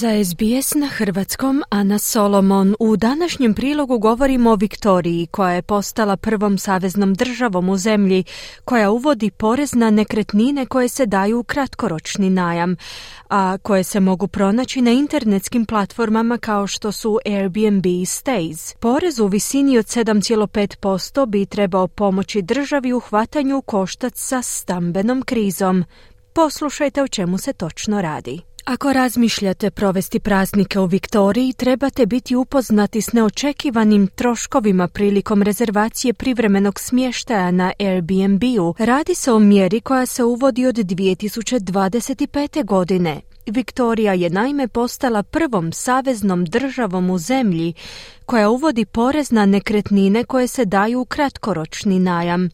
Za SBS na hrvatskom Ana Solomon u današnjem prilogu govorimo o Viktoriji koja je postala prvom saveznom državom u zemlji koja uvodi porez na nekretnine koje se daju u kratkoročni najam, a koje se mogu pronaći na internetskim platformama kao što su Airbnb i Stays. Porez u visini od 7,5% bi trebao pomoći državi u hvatanju koštac sa stambenom krizom. Poslušajte o čemu se točno radi. Ako razmišljate provesti praznike u Viktoriji, trebate biti upoznati s neočekivanim troškovima prilikom rezervacije privremenog smještaja na Airbnb-u. Radi se o mjeri koja se uvodi od 2025. godine. Viktorija je naime postala prvom saveznom državom u zemlji koja uvodi porez na nekretnine koje se daju u kratkoročni najam,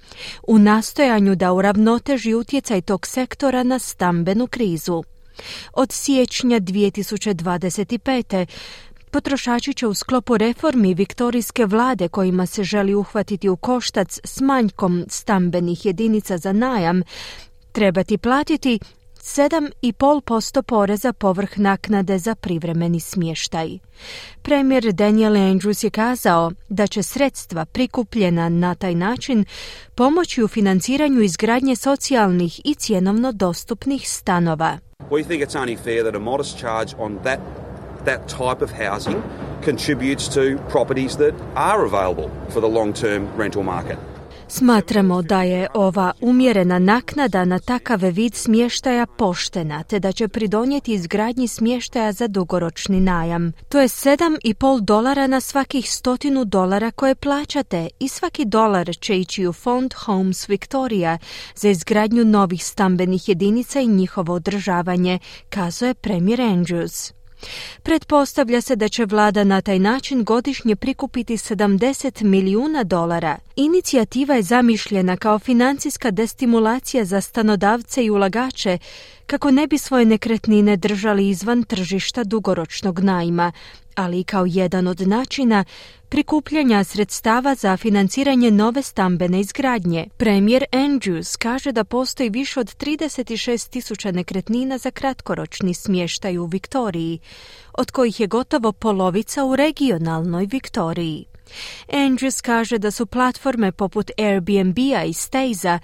u nastojanju da uravnoteži utjecaj tog sektora na stambenu krizu. Od siječnja 2025. Potrošači će u sklopu reformi viktorijske vlade kojima se želi uhvatiti u koštac s manjkom stambenih jedinica za najam trebati platiti 7,5% poreza povrh naknade za privremeni smještaj. Premijer Daniel Andrews je kazao da će sredstva prikupljena na taj način pomoći u financiranju izgradnje socijalnih i cjenovno dostupnih stanova. We think it's only fair that a modest charge on that that type of housing contributes to properties that are available for the long-term rental market. Smatramo da je ova umjerena naknada na takav vid smještaja poštena, te da će pridonijeti izgradnji smještaja za dugoročni najam. To je 7,5 dolara na svakih stotinu dolara koje plaćate i svaki dolar će ići u fond Homes Victoria za izgradnju novih stambenih jedinica i njihovo održavanje, kazuje premijer Andrews. Pretpostavlja se da će vlada na taj način godišnje prikupiti 70 milijuna dolara. Inicijativa je zamišljena kao financijska destimulacija za stanodavce i ulagače kako ne bi svoje nekretnine držali izvan tržišta dugoročnog najma, ali i kao jedan od načina prikupljanja sredstava za financiranje nove stambene izgradnje. Premijer Andrews kaže da postoji više od 36 tisuća nekretnina za kratkoročni smještaj u Viktoriji, od kojih je gotovo polovica u regionalnoj Viktoriji. Andrews kaže da su platforme poput Airbnb-a i Stays-a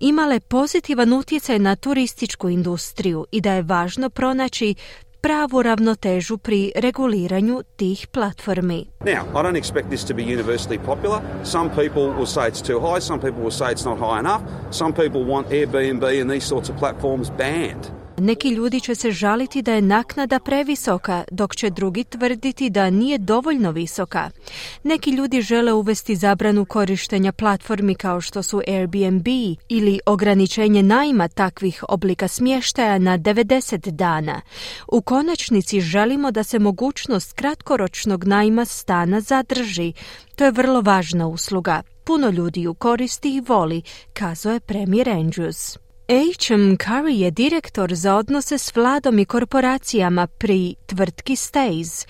imale pozitivan utjecaj na turističku industriju i da je važno pronaći pravu ravnotežu pri reguliranju tih platformi. Now, I don't expect this to be universally popular. Some people will say it's too high, some people will say it's not high enough. Some people want Airbnb and these sorts of platforms banned. Neki ljudi će se žaliti da je naknada previsoka, dok će drugi tvrditi da nije dovoljno visoka. Neki ljudi žele uvesti zabranu korištenja platformi kao što su Airbnb ili ograničenje najma takvih oblika smještaja na 90 dana. U konačnici želimo da se mogućnost kratkoročnog najma stana zadrži. To je vrlo važna usluga. Puno ljudi ju koristi i voli, kazuje premijer Andrews. H.M. Curry je direktor za odnose s vladom i korporacijama pri tvrtki Stays.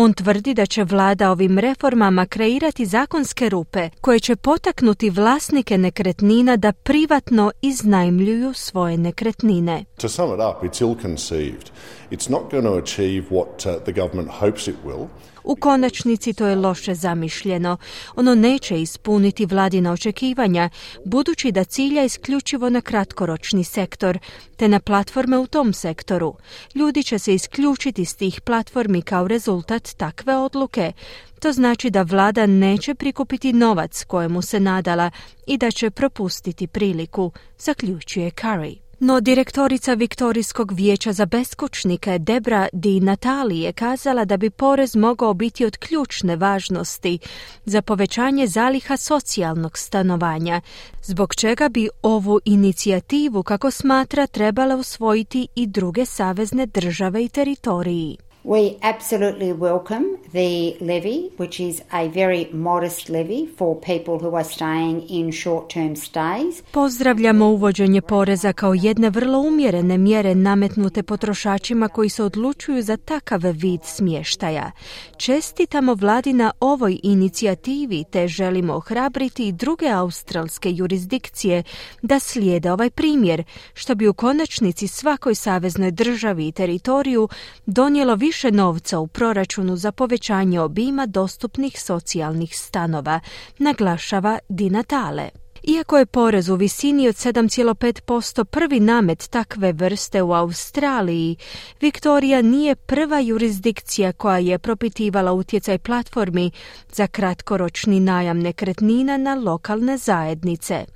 On tvrdi da će vlada ovim reformama kreirati zakonske rupe koje će potaknuti vlasnike nekretnina da privatno iznajmljuju svoje nekretnine. To sum it up, it's ill-conceived. It's not going to achieve what uh, the government hopes it will. U konačnici to je loše zamišljeno. Ono neće ispuniti vladina očekivanja, budući da cilja isključivo na kratkoročni sektor, te na platforme u tom sektoru. Ljudi će se isključiti s tih platformi kao rezultat takve odluke. To znači da vlada neće prikupiti novac kojemu se nadala i da će propustiti priliku, zaključuje Curry. No direktorica Viktorijskog vijeća za beskućnike Debra Di Natali je kazala da bi porez mogao biti od ključne važnosti za povećanje zaliha socijalnog stanovanja, zbog čega bi ovu inicijativu, kako smatra, trebala usvojiti i druge savezne države i teritoriji. We absolutely welcome the levy, which is a very modest levy for people who are staying in short-term stays. Pozdravljamo uvođenje poreza kao jedne vrlo umjerene mjere nametnute potrošačima koji se odlučuju za takav vid smještaja. Čestitamo vladi na ovoj inicijativi te želimo ohrabriti i druge australske jurisdikcije da slijede ovaj primjer, što bi u konačnici svakoj saveznoj državi i teritoriju donijelo više novca u proračunu za povećanje obima dostupnih socijalnih stanova, naglašava Di Natale. Iako je porez u visini od 7,5% prvi namet takve vrste u Australiji, Viktorija nije prva jurisdikcija koja je propitivala utjecaj platformi za kratkoročni najam nekretnina na lokalne zajednice.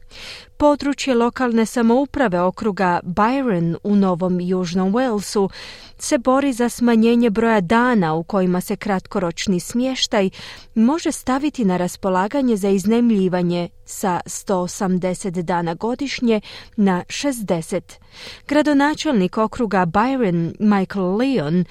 Područje lokalne samouprave okruga Byron u Novom Južnom Walesu se bori za smanjenje broja dana u kojima se kratkoročni smještaj može staviti na raspolaganje za iznemljivanje sa 180 dana godišnje na 60. Gradonačelnik okruga Byron Michael Leon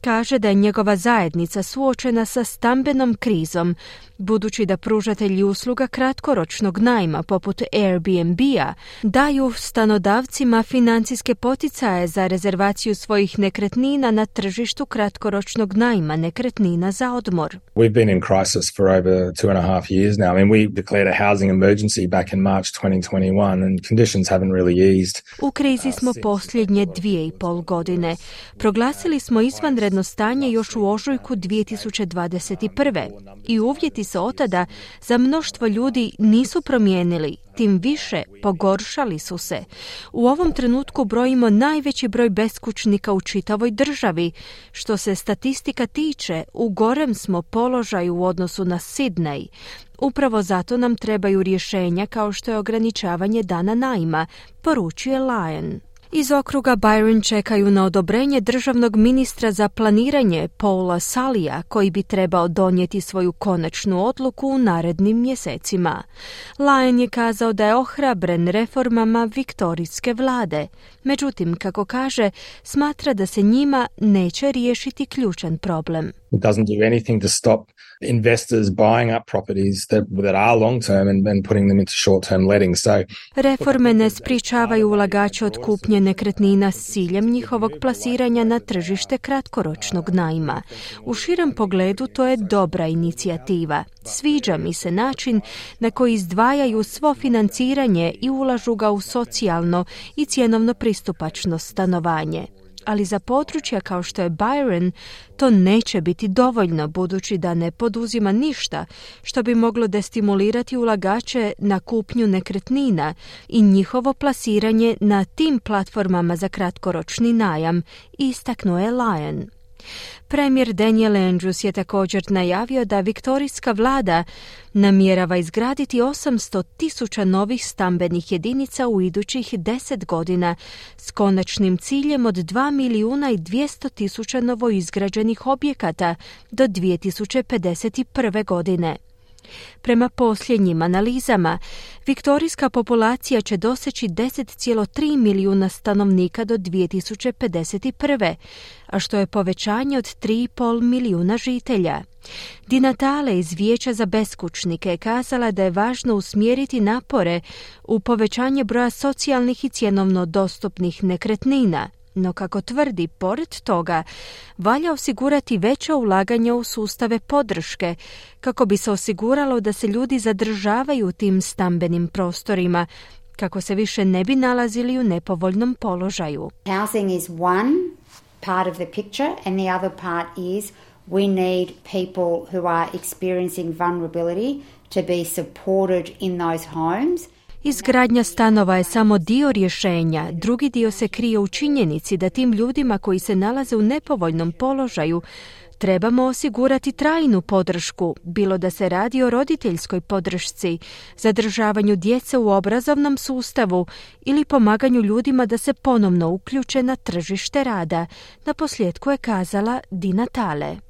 kaže da je njegova zajednica suočena sa stambenom krizom, budući da pružatelji usluga kratkoročnog najma poput Airbnb-a daju stanodavcima financijske poticaje za rezervaciju svojih nekretnina na tržištu kratkoročnog najma nekretnina za odmor. We've been in crisis for over two and a half years now. I mean, we declared a housing emergency back in March 2021 and conditions haven't really eased. U krizi smo posljednje dvije i pol godine. Proglasili smo izvanredno stanje još u ožujku 2021. i uvjeti se otada za mnoštvo ljudi nisu promijenili, tim više pogoršali su se. U ovom trenutku brojimo najveći broj beskućnika u čitavoj državi. Što se statistika tiče, u gorem smo položaju u odnosu na Sidney. Upravo zato nam trebaju rješenja kao što je ograničavanje dana najma, poručuje Lion. Iz okruga Byron čekaju na odobrenje državnog ministra za planiranje Paula Salija koji bi trebao donijeti svoju konačnu odluku u narednim mjesecima. Lyon je kazao da je ohrabren reformama viktorijske vlade. Međutim, kako kaže, smatra da se njima neće riješiti ključan problem. Investors buying up properties that, that are long term and, and putting them into short term letting. So, Reforme ne spričavaju ulagače od kupnje nekretnina s ciljem njihovog plasiranja na tržište kratkoročnog najma. U širem pogledu to je dobra inicijativa. Sviđa mi se način na koji izdvajaju svo financiranje i ulažu ga u socijalno i cjenovno pristupačno stanovanje ali za područja kao što je Byron to neće biti dovoljno budući da ne poduzima ništa što bi moglo destimulirati ulagače na kupnju nekretnina i njihovo plasiranje na tim platformama za kratkoročni najam, istaknuo je Lion. Premijer Daniel Andrews je također najavio da viktorijska vlada namjerava izgraditi 800 tisuća novih stambenih jedinica u idućih 10 godina s konačnim ciljem od 2 milijuna i 200 tisuća novoizgrađenih objekata do 2051. godine. Prema posljednjim analizama, viktorijska populacija će doseći 10,3 milijuna stanovnika do 2051. a što je povećanje od 3,5 milijuna žitelja. Dinatale iz Vijeća za beskućnike kazala da je važno usmjeriti napore u povećanje broja socijalnih i cjenovno dostupnih nekretnina – no kako tvrdi, pored toga, valja osigurati veća ulaganja u sustave podrške, kako bi se osiguralo da se ljudi zadržavaju u tim stambenim prostorima, kako se više ne bi nalazili u nepovoljnom položaju. Housing is one part of the picture and the other part is we need people who are experiencing vulnerability to be supported in those homes. Izgradnja stanova je samo dio rješenja, drugi dio se krije u činjenici da tim ljudima koji se nalaze u nepovoljnom položaju trebamo osigurati trajnu podršku, bilo da se radi o roditeljskoj podršci, zadržavanju djece u obrazovnom sustavu ili pomaganju ljudima da se ponovno uključe na tržište rada, na posljedku je kazala Dina Tale.